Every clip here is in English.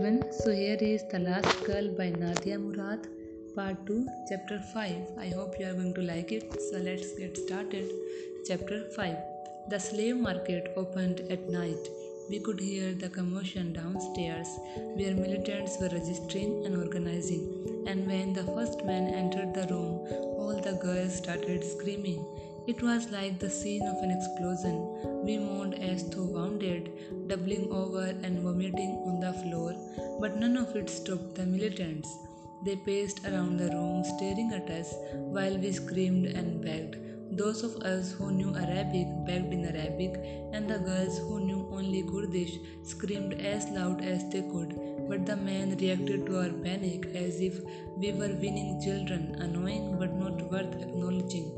everyone. So here is The Last Girl by Nadia Murad, Part 2, Chapter 5. I hope you are going to like it. So let's get started. Chapter 5 The slave market opened at night. We could hear the commotion downstairs, where militants were registering and organizing. And when the first man entered the room, all the girls started screaming. It was like the scene of an explosion. We moaned as though wounded, doubling over and vomiting on the floor, but none of it stopped the militants. They paced around the room, staring at us while we screamed and begged. Those of us who knew Arabic begged in Arabic, and the girls who knew only Kurdish screamed as loud as they could. But the men reacted to our panic as if we were winning children, annoying but not worth acknowledging.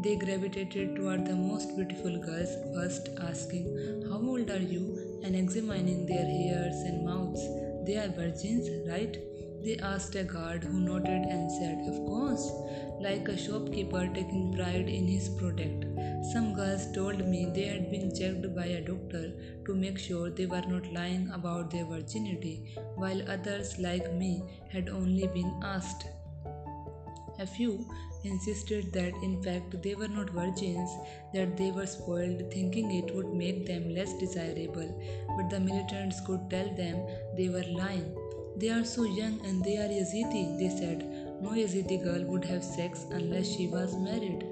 They gravitated toward the most beautiful girls first, asking, How old are you? and examining their hairs and mouths. They are virgins, right? They asked a guard who nodded and said, Of course, like a shopkeeper taking pride in his product. Some girls told me they had been checked by a doctor to make sure they were not lying about their virginity, while others, like me, had only been asked. A few insisted that in fact they were not virgins, that they were spoiled, thinking it would make them less desirable, but the militants could tell them they were lying. They are so young and they are Yazidi, they said. No Yazidi girl would have sex unless she was married.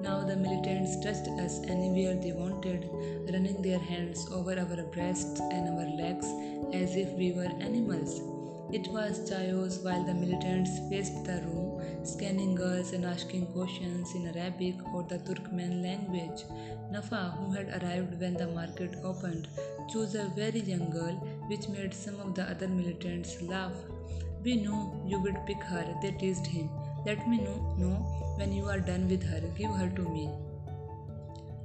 Now the militants touched us anywhere they wanted, running their hands over our breasts and our legs as if we were animals. It was chaos while the militants paced the room, scanning girls and asking questions in Arabic or the Turkmen language. Nafa, who had arrived when the market opened, chose a very young girl, which made some of the other militants laugh. We knew you would pick her, they teased him. Let me know, know when you are done with her, give her to me.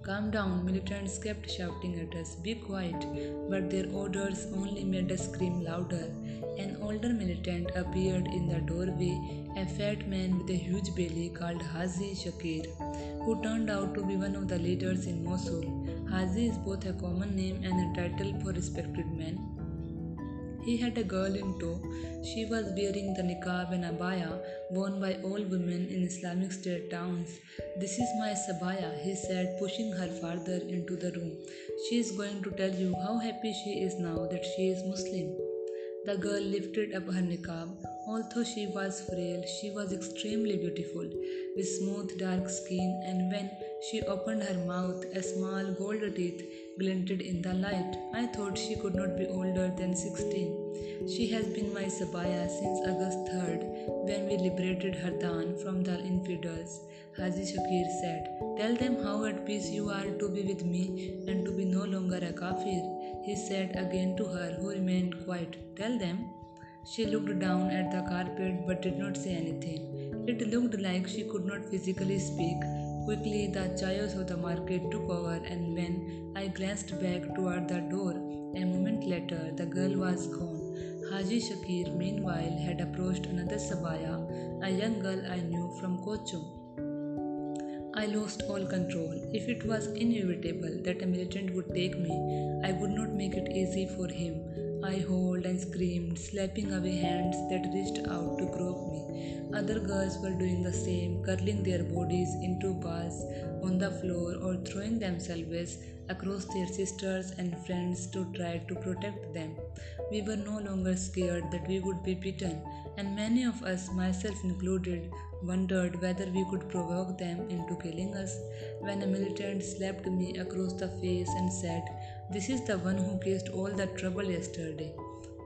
Calm down, militants kept shouting at us, be quiet, but their orders only made us scream louder. An older militant appeared in the doorway, a fat man with a huge belly called Haji Shakir, who turned out to be one of the leaders in Mosul. Hazi is both a common name and a title for respected man. He had a girl in tow. She was wearing the niqab and abaya worn by all women in Islamic State towns. This is my Sabaya, he said, pushing her farther into the room. She is going to tell you how happy she is now that she is Muslim. The girl lifted up her niqab. Although she was frail, she was extremely beautiful, with smooth dark skin, and when she opened her mouth, a small gold teeth glinted in the light. I thought she could not be older than 16. She has been my sabaya since August 3rd, when we liberated Hardan from the infidels. Haji Shakir said, Tell them how at peace you are to be with me and to be no longer a kafir. He said again to her, who remained quiet, Tell them. She looked down at the carpet but did not say anything. It looked like she could not physically speak. Quickly, the chaos of the market took over, and when I glanced back toward the door, a moment later, the girl was gone. Haji Shakir, meanwhile, had approached another Sabaya, a young girl I knew from Kocho. I lost all control. If it was inevitable that a militant would take me, I would not make it easy for him. I howled and screamed, slapping away hands that reached out to grope me. Other girls were doing the same, curling their bodies into balls on the floor or throwing themselves across their sisters and friends to try to protect them. We were no longer scared that we would be beaten, and many of us, myself included, wondered whether we could provoke them into killing us. When a militant slapped me across the face and said, This is the one who caused all the trouble yesterday.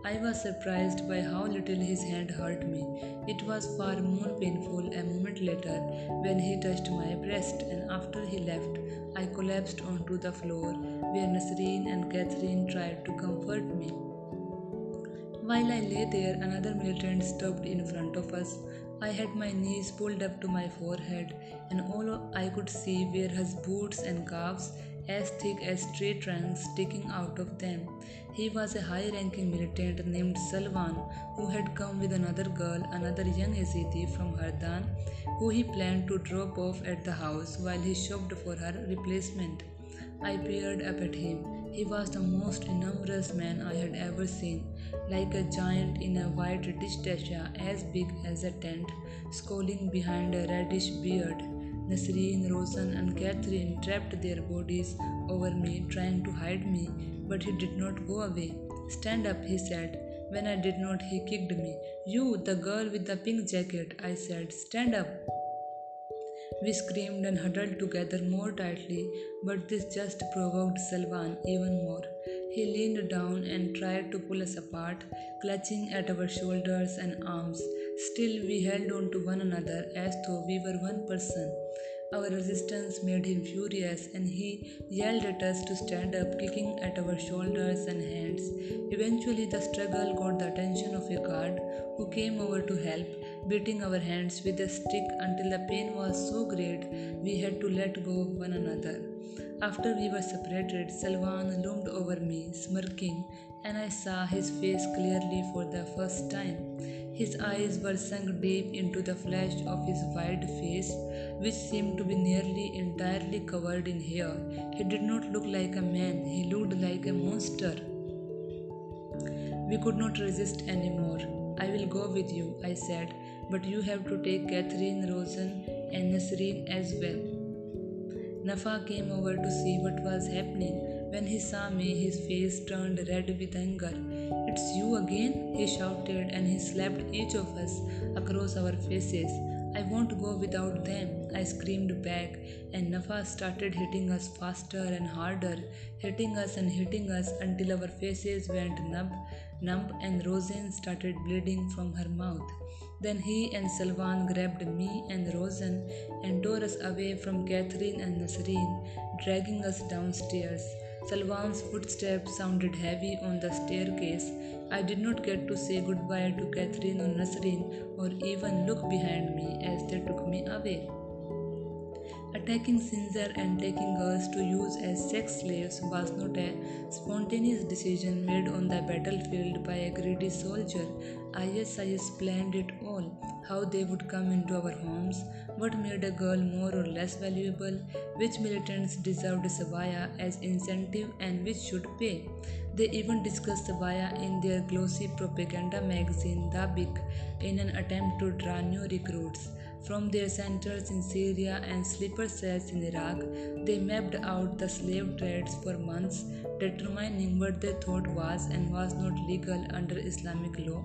I was surprised by how little his hand hurt me. It was far more painful a moment later when he touched my breast, and after he left, I collapsed onto the floor where Nasreen and Catherine tried to comfort me. While I lay there, another militant stopped in front of us. I had my knees pulled up to my forehead, and all I could see were his boots and calves as thick as tree trunks sticking out of them. He was a high ranking militant named Salwan who had come with another girl, another young Yazidi from Hardan, who he planned to drop off at the house while he shopped for her replacement. I peered up at him. He was the most enormous man I had ever seen, like a giant in a white dishdasha as big as a tent, scowling behind a reddish beard. Nasreen, Rosen, and Catherine trapped their bodies over me, trying to hide me, but he did not go away. Stand up, he said. When I did not, he kicked me. You, the girl with the pink jacket, I said. Stand up. We screamed and huddled together more tightly, but this just provoked Salwan even more. He leaned down and tried to pull us apart, clutching at our shoulders and arms. Still, we held on to one another as though we were one person. Our resistance made him furious, and he yelled at us to stand up, kicking at our shoulders and hands. Eventually, the struggle got the attention of a guard who came over to help, beating our hands with a stick until the pain was so great we had to let go of one another. After we were separated, Salwan loomed over me, smirking, and I saw his face clearly for the first time. His eyes were sunk deep into the flesh of his wide face, which seemed to be nearly entirely covered in hair. He did not look like a man, he looked like a monster. We could not resist anymore. I will go with you, I said, but you have to take Catherine, Rosen, and Nasreen as well. Nafa came over to see what was happening. When he saw me, his face turned red with anger. It's you again? he shouted, and he slapped each of us across our faces. I won't go without them, I screamed back, and Nafa started hitting us faster and harder, hitting us and hitting us until our faces went numb, numb and Rosen started bleeding from her mouth. Then he and Salwan grabbed me and Rosen and tore us away from Catherine and Nasreen, dragging us downstairs. Salwan's footsteps sounded heavy on the staircase. I did not get to say goodbye to Catherine or Nasreen or even look behind me as they took me away. Attacking Sinjar and taking girls to use as sex slaves was not a spontaneous decision made on the battlefield by a greedy soldier. ISIS planned it all how they would come into our homes, what made a girl more or less valuable, which militants deserved Sabaya as incentive and which should pay. They even discussed Sabaya in their glossy propaganda magazine Dabiq, in an attempt to draw new recruits. From their centers in Syria and sleeper cells in Iraq, they mapped out the slave trades for months, determining what they thought was and was not legal under Islamic law,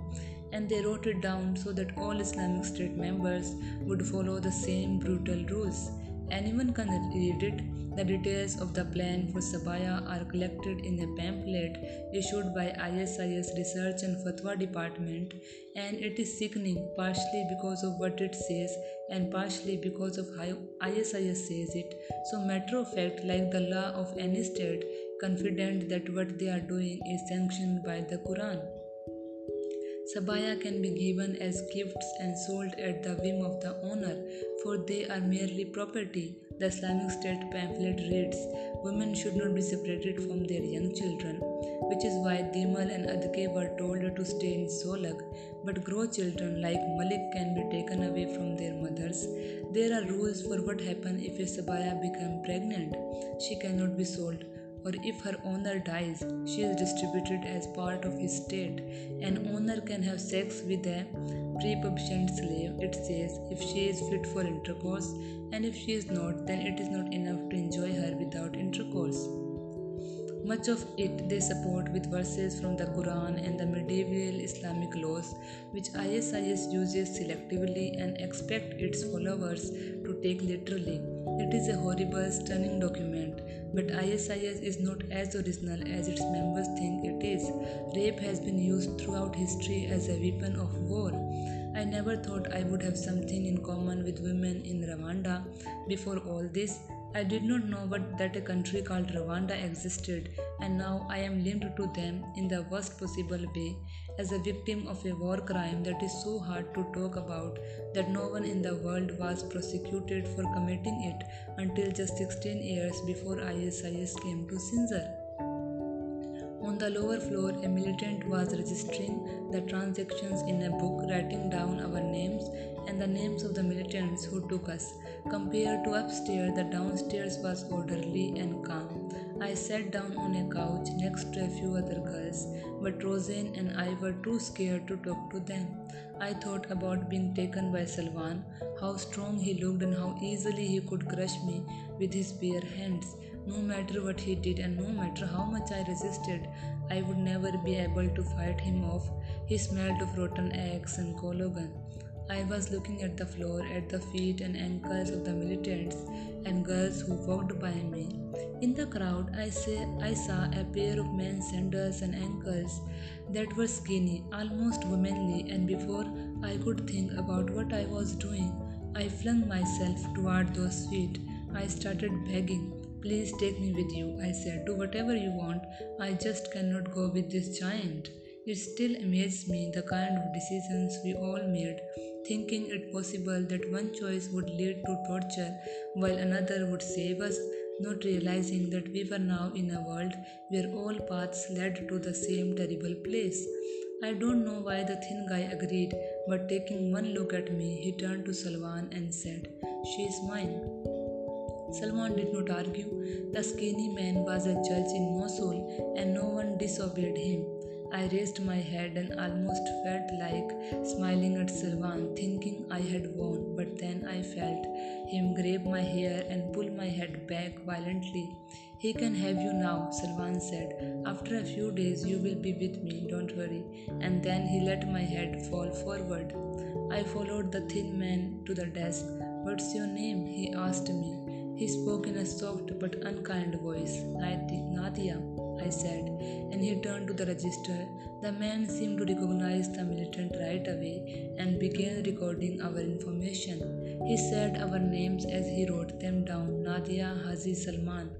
and they wrote it down so that all Islamic State members would follow the same brutal rules. Anyone can read it. The details of the plan for Sabaya are collected in a pamphlet issued by ISIS Research and Fatwa Department, and it is sickening partially because of what it says and partially because of how ISIS says it. So, matter of fact, like the law of any state, confident that what they are doing is sanctioned by the Quran. Sabaya can be given as gifts and sold at the whim of the owner, for they are merely property. The Islamic State pamphlet reads Women should not be separated from their young children, which is why Dimal and Adke were told to stay in Solagh. But grow children like Malik can be taken away from their mothers. There are rules for what happens if a Sabaya becomes pregnant. She cannot be sold or if her owner dies, she is distributed as part of his state. An owner can have sex with a prepubescent slave, it says, if she is fit for intercourse, and if she is not, then it is not enough to enjoy her without intercourse. Much of it they support with verses from the Quran and the medieval Islamic laws, which ISIS uses selectively and expect its followers to take literally. It is a horrible, stunning document, but ISIS is not as original as its members think it is. Rape has been used throughout history as a weapon of war. I never thought I would have something in common with women in Rwanda before all this, I did not know but that a country called Rwanda existed, and now I am linked to them in the worst possible way as a victim of a war crime that is so hard to talk about that no one in the world was prosecuted for committing it until just 16 years before ISIS came to Sinjar. On the lower floor, a militant was registering the transactions in a book, writing down our names and the names of the militants who took us. Compared to upstairs, the downstairs was orderly and calm. I sat down on a couch next to a few other girls, but Roseanne and I were too scared to talk to them. I thought about being taken by Salwan, how strong he looked and how easily he could crush me with his bare hands. No matter what he did and no matter how much I resisted, I would never be able to fight him off. He smelled of rotten eggs and cologne. I was looking at the floor, at the feet and ankles of the militants and girls who walked by me. In the crowd, I, say, I saw a pair of men's sandals and ankles that were skinny, almost womanly, and before I could think about what I was doing, I flung myself toward those feet. I started begging. Please take me with you, I said. Do whatever you want. I just cannot go with this giant. It still amazes me the kind of decisions we all made, thinking it possible that one choice would lead to torture while another would save us, not realizing that we were now in a world where all paths led to the same terrible place. I don't know why the thin guy agreed, but taking one look at me, he turned to Salwan and said, She is mine. Salwan did not argue. The skinny man was a judge in Mosul, and no one disobeyed him. I raised my head and almost felt like smiling at Salwan, thinking I had won, but then I felt him grab my hair and pull my head back violently. He can have you now, Salwan said. After a few days, you will be with me, don't worry. And then he let my head fall forward. I followed the thin man to the desk. What's your name? he asked me. He spoke in a soft but unkind voice. I think Nadia. I said, and he turned to the register. The man seemed to recognize the militant right away and began recording our information. He said our names as he wrote them down Nadia Haji Salman.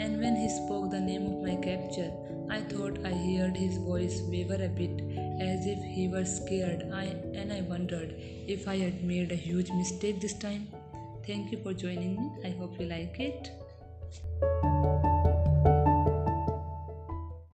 And when he spoke the name of my capture, I thought I heard his voice waver a bit as if he were scared. I, and I wondered if I had made a huge mistake this time. Thank you for joining me. I hope you like it.